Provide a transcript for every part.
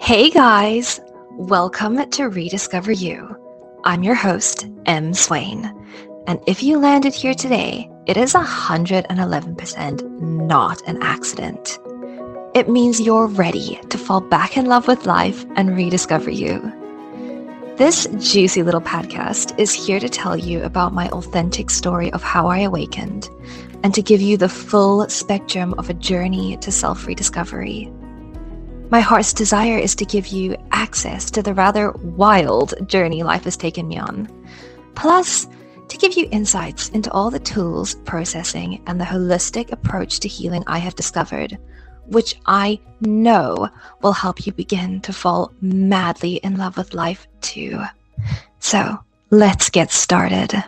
Hey guys, welcome to Rediscover You. I'm your host, M. Swain. And if you landed here today, it is 111% not an accident. It means you're ready to fall back in love with life and rediscover you. This juicy little podcast is here to tell you about my authentic story of how I awakened and to give you the full spectrum of a journey to self rediscovery. My heart's desire is to give you access to the rather wild journey life has taken me on, plus, to give you insights into all the tools, processing, and the holistic approach to healing I have discovered which I know will help you begin to fall madly in love with life too. So let's get started.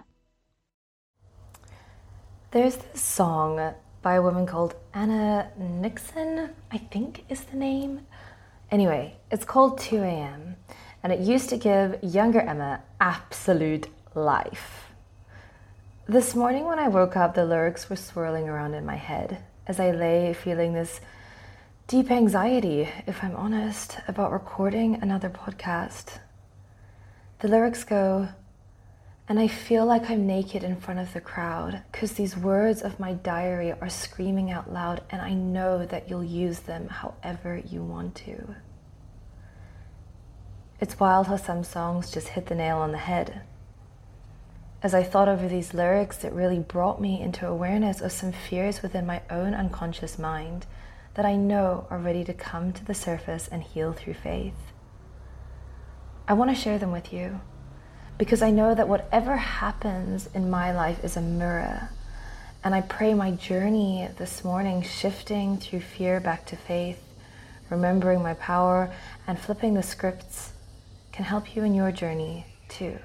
There's this song by a woman called Anna Nixon, I think is the name. Anyway, it's called 2 a.m. and it used to give younger Emma absolute life. This morning when I woke up, the lyrics were swirling around in my head as I lay feeling this deep anxiety, if I'm honest, about recording another podcast. The lyrics go, and I feel like I'm naked in front of the crowd because these words of my diary are screaming out loud, and I know that you'll use them however you want to. It's wild how some songs just hit the nail on the head. As I thought over these lyrics, it really brought me into awareness of some fears within my own unconscious mind that I know are ready to come to the surface and heal through faith. I want to share them with you because I know that whatever happens in my life is a mirror. And I pray my journey this morning, shifting through fear back to faith, remembering my power, and flipping the scripts, can help you in your journey too.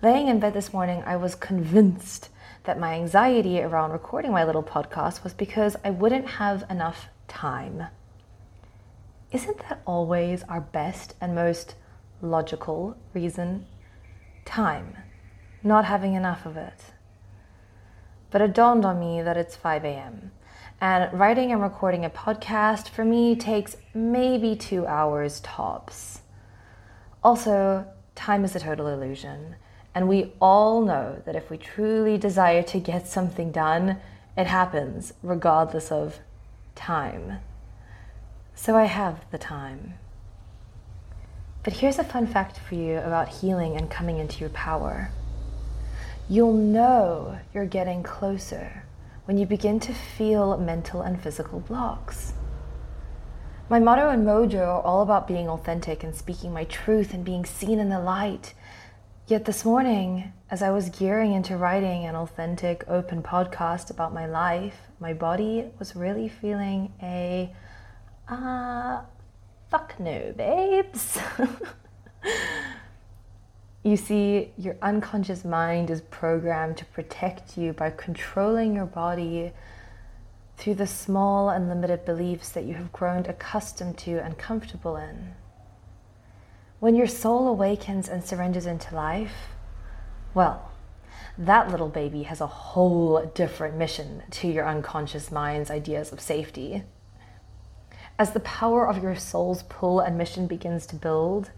Laying in bed this morning, I was convinced that my anxiety around recording my little podcast was because I wouldn't have enough time. Isn't that always our best and most logical reason? Time, not having enough of it. But it dawned on me that it's 5 a.m. And writing and recording a podcast for me takes maybe two hours tops. Also, time is a total illusion. And we all know that if we truly desire to get something done, it happens regardless of time. So I have the time. But here's a fun fact for you about healing and coming into your power. You'll know you're getting closer when you begin to feel mental and physical blocks. My motto and mojo are all about being authentic and speaking my truth and being seen in the light Yet this morning, as I was gearing into writing an authentic, open podcast about my life, my body was really feeling a, uh, fuck no, babes. you see, your unconscious mind is programmed to protect you by controlling your body through the small and limited beliefs that you have grown accustomed to and comfortable in. When your soul awakens and surrenders into life, well, that little baby has a whole different mission to your unconscious mind's ideas of safety. As the power of your soul's pull and mission begins to build,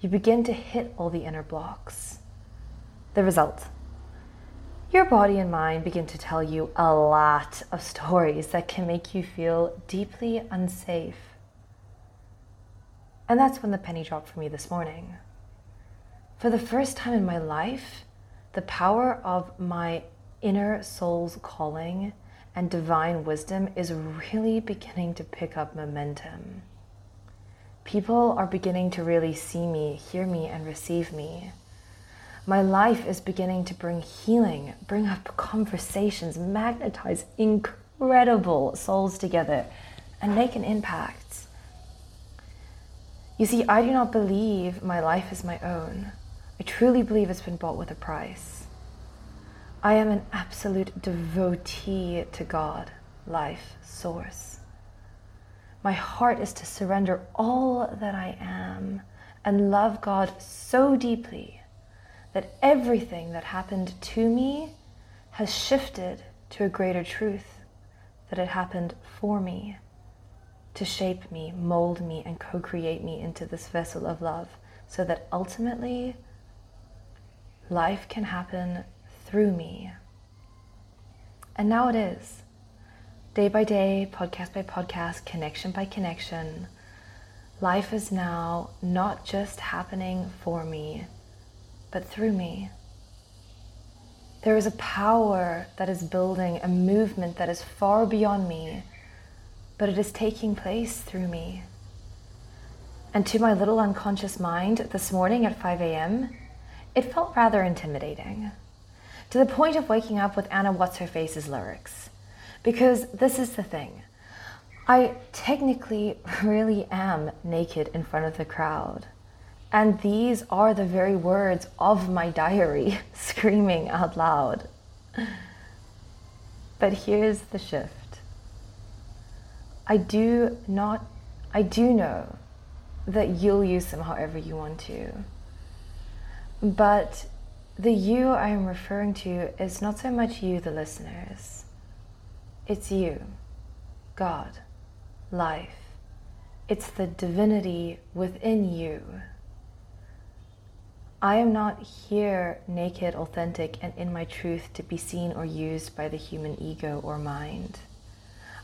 you begin to hit all the inner blocks. The result your body and mind begin to tell you a lot of stories that can make you feel deeply unsafe and that's when the penny dropped for me this morning. For the first time in my life, the power of my inner soul's calling and divine wisdom is really beginning to pick up momentum. People are beginning to really see me, hear me, and receive me. My life is beginning to bring healing, bring up conversations, magnetize incredible souls together, and make an impact. You see, I do not believe my life is my own. I truly believe it's been bought with a price. I am an absolute devotee to God, life, source. My heart is to surrender all that I am and love God so deeply that everything that happened to me has shifted to a greater truth, that it happened for me, to shape me, mold me, and co create me into this vessel of love so that ultimately life can happen through me. And now it is. Day by day, podcast by podcast, connection by connection, life is now not just happening for me, but through me. There is a power that is building a movement that is far beyond me, but it is taking place through me. And to my little unconscious mind this morning at 5 a.m., it felt rather intimidating. To the point of waking up with Anna What's Her Face's lyrics. Because this is the thing I technically really am naked in front of the crowd. And these are the very words of my diary screaming out loud. But here's the shift. I do not, I do know that you'll use them however you want to. But the you I am referring to is not so much you, the listeners, it's you, God, life. It's the divinity within you. I am not here naked, authentic, and in my truth to be seen or used by the human ego or mind.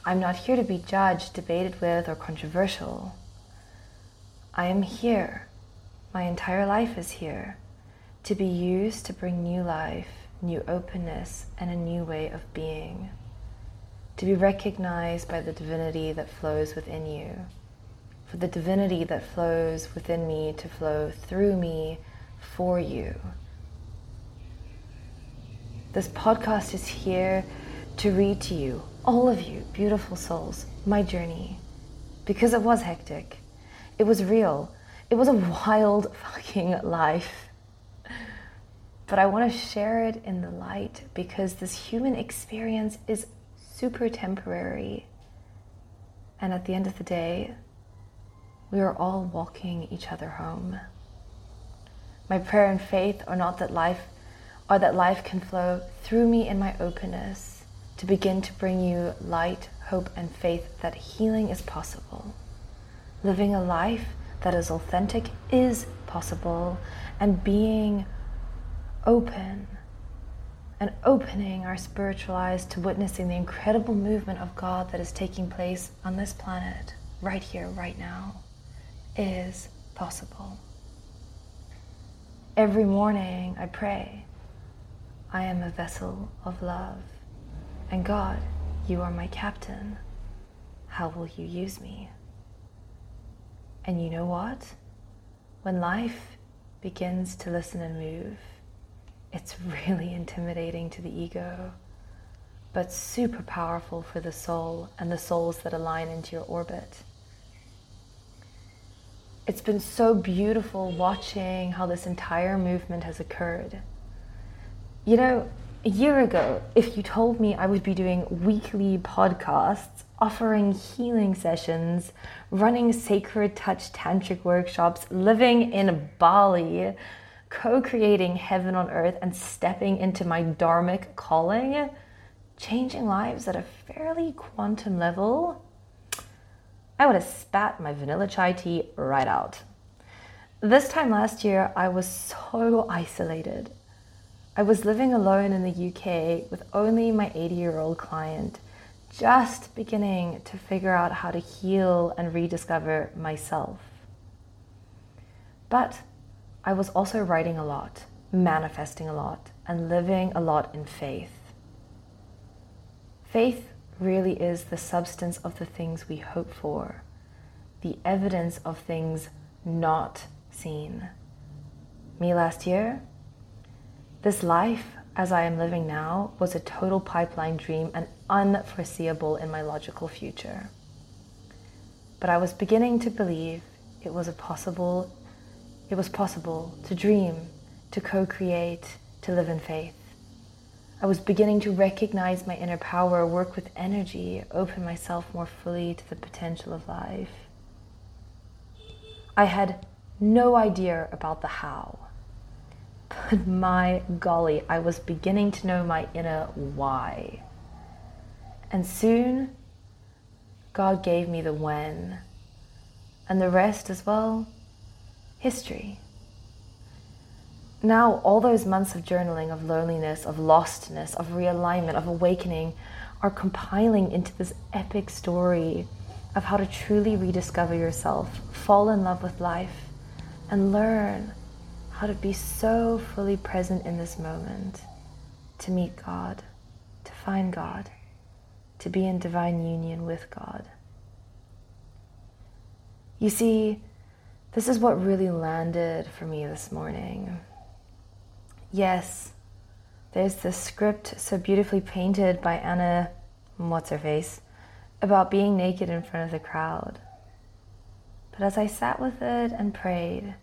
I'm not here to be judged, debated with, or controversial. I am here. My entire life is here to be used to bring new life, new openness, and a new way of being. To be recognized by the divinity that flows within you. For the divinity that flows within me to flow through me for you. This podcast is here to read to you, all of you, beautiful souls, my journey. Because it was hectic. It was real. It was a wild fucking life. But I want to share it in the light because this human experience is super temporary. And at the end of the day, we are all walking each other home. My prayer and faith are not that life are that life can flow through me in my openness to begin to bring you light, hope, and faith that healing is possible. Living a life that is authentic is possible, and being open and opening our spiritual eyes to witnessing the incredible movement of God that is taking place on this planet, right here, right now, is possible. Every morning I pray, I am a vessel of love. And God, you are my captain. How will you use me? And you know what? When life begins to listen and move, it's really intimidating to the ego, but super powerful for the soul and the souls that align into your orbit it's been so beautiful watching how this entire movement has occurred. You know, a year ago, if you told me I would be doing weekly podcasts, offering healing sessions, running sacred touch tantric workshops, living in Bali, co creating heaven on earth, and stepping into my dharmic calling, changing lives at a fairly quantum level, I would have spat my vanilla chai tea right out. This time last year, I was so isolated. I was living alone in the UK with only my 80 year old client, just beginning to figure out how to heal and rediscover myself. But I was also writing a lot, manifesting a lot, and living a lot in faith. Faith really is the substance of the things we hope for, the evidence of things not seen. Me last year, this life as I am living now was a total pipeline dream and unforeseeable in my logical future. But I was beginning to believe it was a possible it was possible to dream, to co-create, to live in faith. I was beginning to recognize my inner power, work with energy, open myself more fully to the potential of life. I had no idea about the how. But my golly, I was beginning to know my inner why. And soon God gave me the when. And the rest as well, history. Now, all those months of journaling, of loneliness, of lostness, of realignment, of awakening are compiling into this epic story of how to truly rediscover yourself, fall in love with life, and learn how to be so fully present in this moment to meet God, to find God, to be in divine union with God. You see, this is what really landed for me this morning. Yes, there's this script so beautifully painted by Anna, what's her face, about being naked in front of the crowd. But as I sat with it and prayed,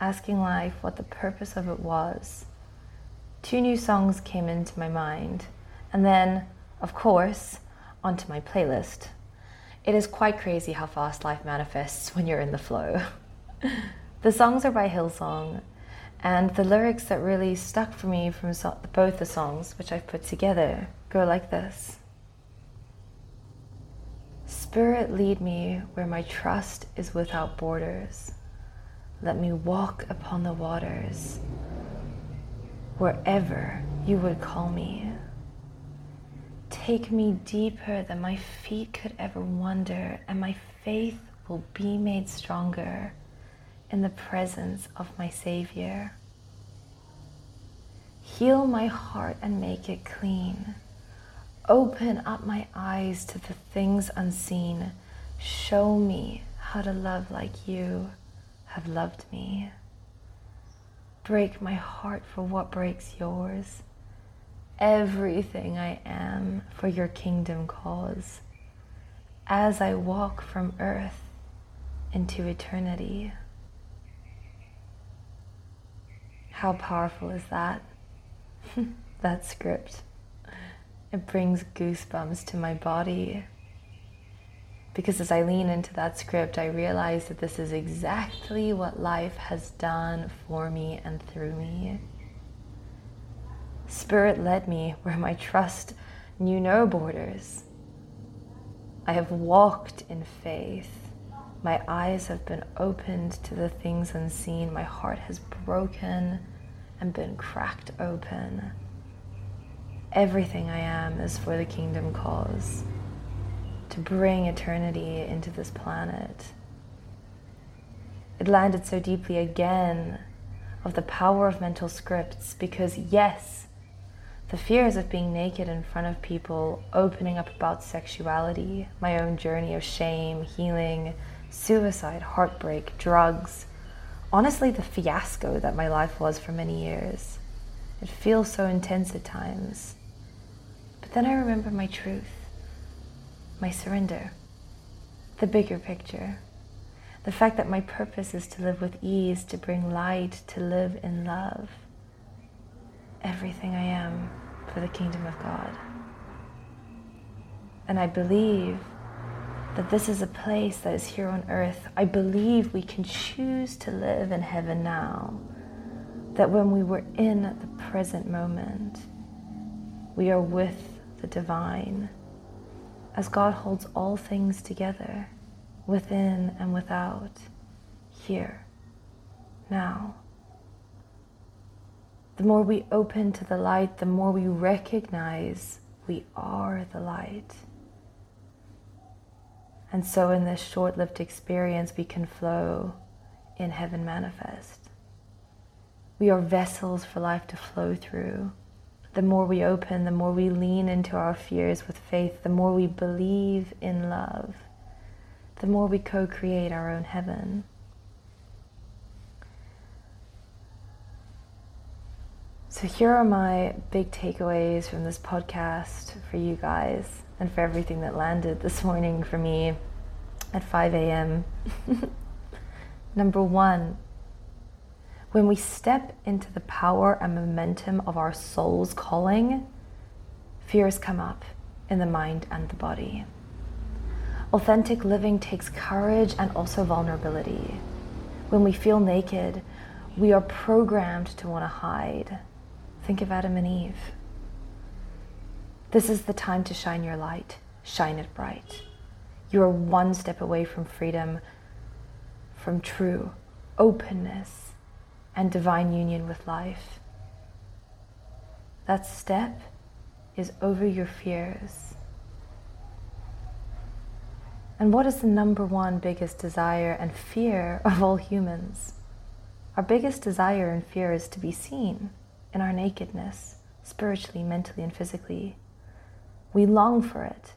asking life what the purpose of it was, two new songs came into my mind, and then, of course, onto my playlist. It is quite crazy how fast life manifests when you're in the flow. the songs are by Hillsong, and the lyrics that really stuck for me from so- both the songs, which I've put together, go like this Spirit, lead me where my trust is without borders. Let me walk upon the waters wherever you would call me. Take me deeper than my feet could ever wander, and my faith will be made stronger in the presence of my Savior. Heal my heart and make it clean. Open up my eyes to the things unseen. Show me how to love like you have loved me. Break my heart for what breaks yours. Everything I am for your kingdom cause. As I walk from earth into eternity. How powerful is that? that script. It brings goosebumps to my body because as I lean into that script, I realize that this is exactly what life has done for me and through me. Spirit led me where my trust knew no borders. I have walked in faith. My eyes have been opened to the things unseen. My heart has broken and been cracked open. Everything I am is for the kingdom cause to bring eternity into this planet. It landed so deeply again of the power of mental scripts because, yes, the fears of being naked in front of people, opening up about sexuality, my own journey of shame, healing, suicide, heartbreak, drugs, honestly, the fiasco that my life was for many years. It feels so intense at times. But then I remember my truth my surrender, the bigger picture, the fact that my purpose is to live with ease, to bring light, to live in love. Everything I am for the kingdom of God. And I believe that this is a place that is here on earth. I believe we can choose to live in heaven now. That when we were in the present moment, we are with the divine as God holds all things together, within and without, here, now. The more we open to the light, the more we recognize we are the light. And so, in this short lived experience, we can flow in heaven manifest. We are vessels for life to flow through the more we open, the more we lean into our fears with faith, the more we believe in love, the more we co create our own heaven. So, here are my big takeaways from this podcast for you guys and for everything that landed this morning for me at 5 a.m. Number one, when we step into the power and momentum of our soul's calling, fears come up in the mind and the body. Authentic living takes courage and also vulnerability. When we feel naked, we are programmed to want to hide. Think of Adam and Eve. This is the time to shine your light, shine it bright. You are one step away from freedom, from true openness and divine union with life. That step is over your fears. And what is the number one biggest desire and fear of all humans? Our biggest desire and fear is to be seen in our nakedness, spiritually, mentally, and physically. We long for it.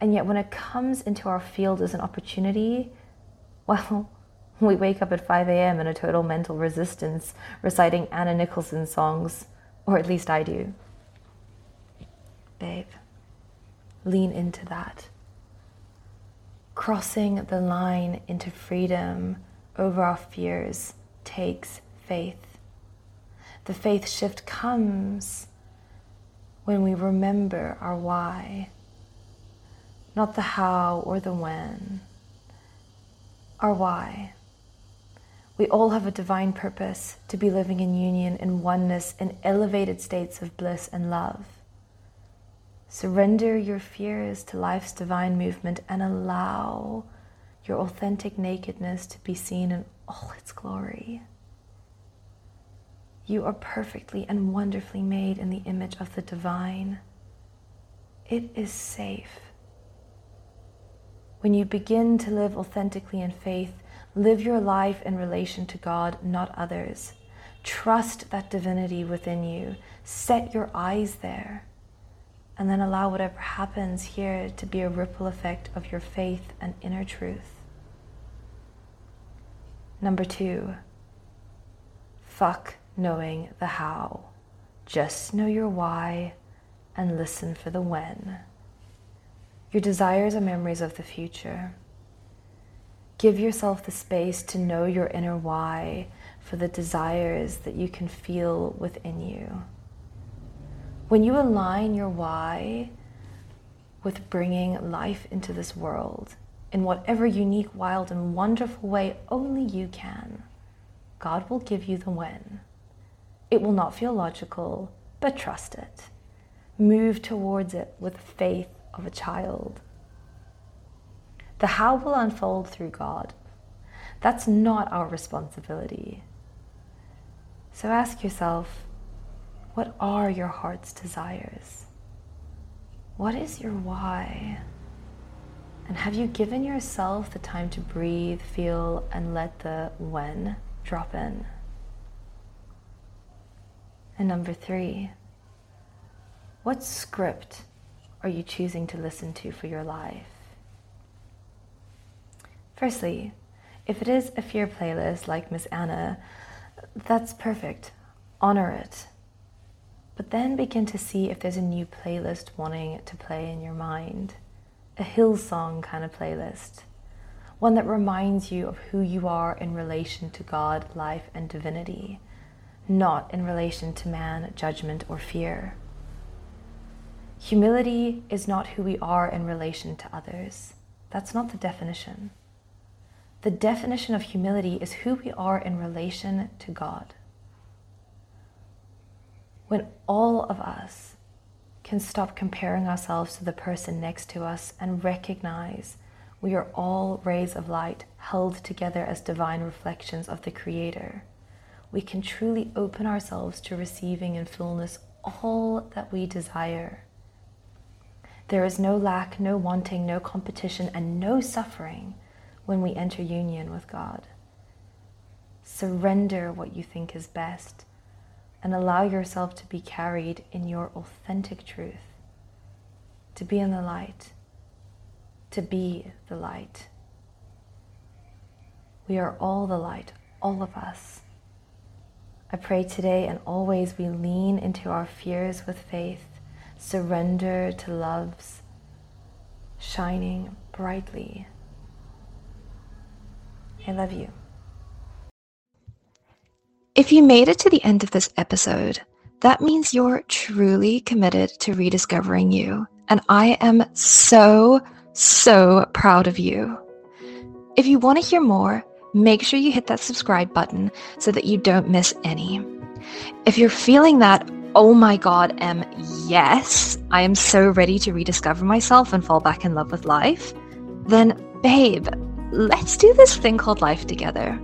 And yet, when it comes into our field as an opportunity, well, we wake up at 5 a.m. in a total mental resistance, reciting Anna Nicholson songs, or at least I do. Babe, lean into that. Crossing the line into freedom over our fears takes faith. The faith shift comes when we remember our why, not the how or the when, our why. We all have a divine purpose to be living in union, in oneness, in elevated states of bliss and love. Surrender your fears to life's divine movement and allow your authentic nakedness to be seen in all its glory. You are perfectly and wonderfully made in the image of the divine. It is safe. When you begin to live authentically in faith, Live your life in relation to God, not others. Trust that divinity within you. Set your eyes there. And then allow whatever happens here to be a ripple effect of your faith and inner truth. Number two, fuck knowing the how. Just know your why and listen for the when. Your desires are memories of the future. Give yourself the space to know your inner why for the desires that you can feel within you. When you align your why with bringing life into this world in whatever unique, wild, and wonderful way only you can, God will give you the when. It will not feel logical, but trust it. Move towards it with the faith of a child. The how will unfold through God. That's not our responsibility. So ask yourself what are your heart's desires? What is your why? And have you given yourself the time to breathe, feel, and let the when drop in? And number three, what script are you choosing to listen to for your life? Firstly, if it is a fear playlist like Miss Anna, that's perfect. Honor it. But then begin to see if there's a new playlist wanting to play in your mind. A Hillsong kind of playlist. One that reminds you of who you are in relation to God, life, and divinity, not in relation to man, judgment, or fear. Humility is not who we are in relation to others. That's not the definition. The definition of humility is who we are in relation to God. When all of us can stop comparing ourselves to the person next to us and recognize we are all rays of light held together as divine reflections of the Creator, we can truly open ourselves to receiving in fullness all that we desire. There is no lack, no wanting, no competition, and no suffering when we enter union with God. Surrender what you think is best and allow yourself to be carried in your authentic truth, to be in the light, to be the light. We are all the light, all of us. I pray today and always we lean into our fears with faith, surrender to love's shining brightly I love you. If you made it to the end of this episode, that means you're truly committed to rediscovering you. And I am so, so proud of you. If you want to hear more, make sure you hit that subscribe button so that you don't miss any. If you're feeling that, oh my God, M, yes, I am so ready to rediscover myself and fall back in love with life then babe, let's do this thing called life together.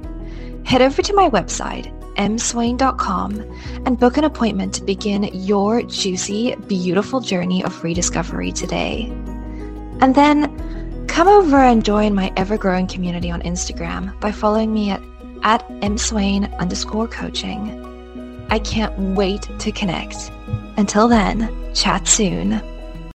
Head over to my website, mswain.com, and book an appointment to begin your juicy, beautiful journey of rediscovery today. And then come over and join my ever growing community on Instagram by following me at, at mswain underscore coaching. I can't wait to connect. Until then, chat soon.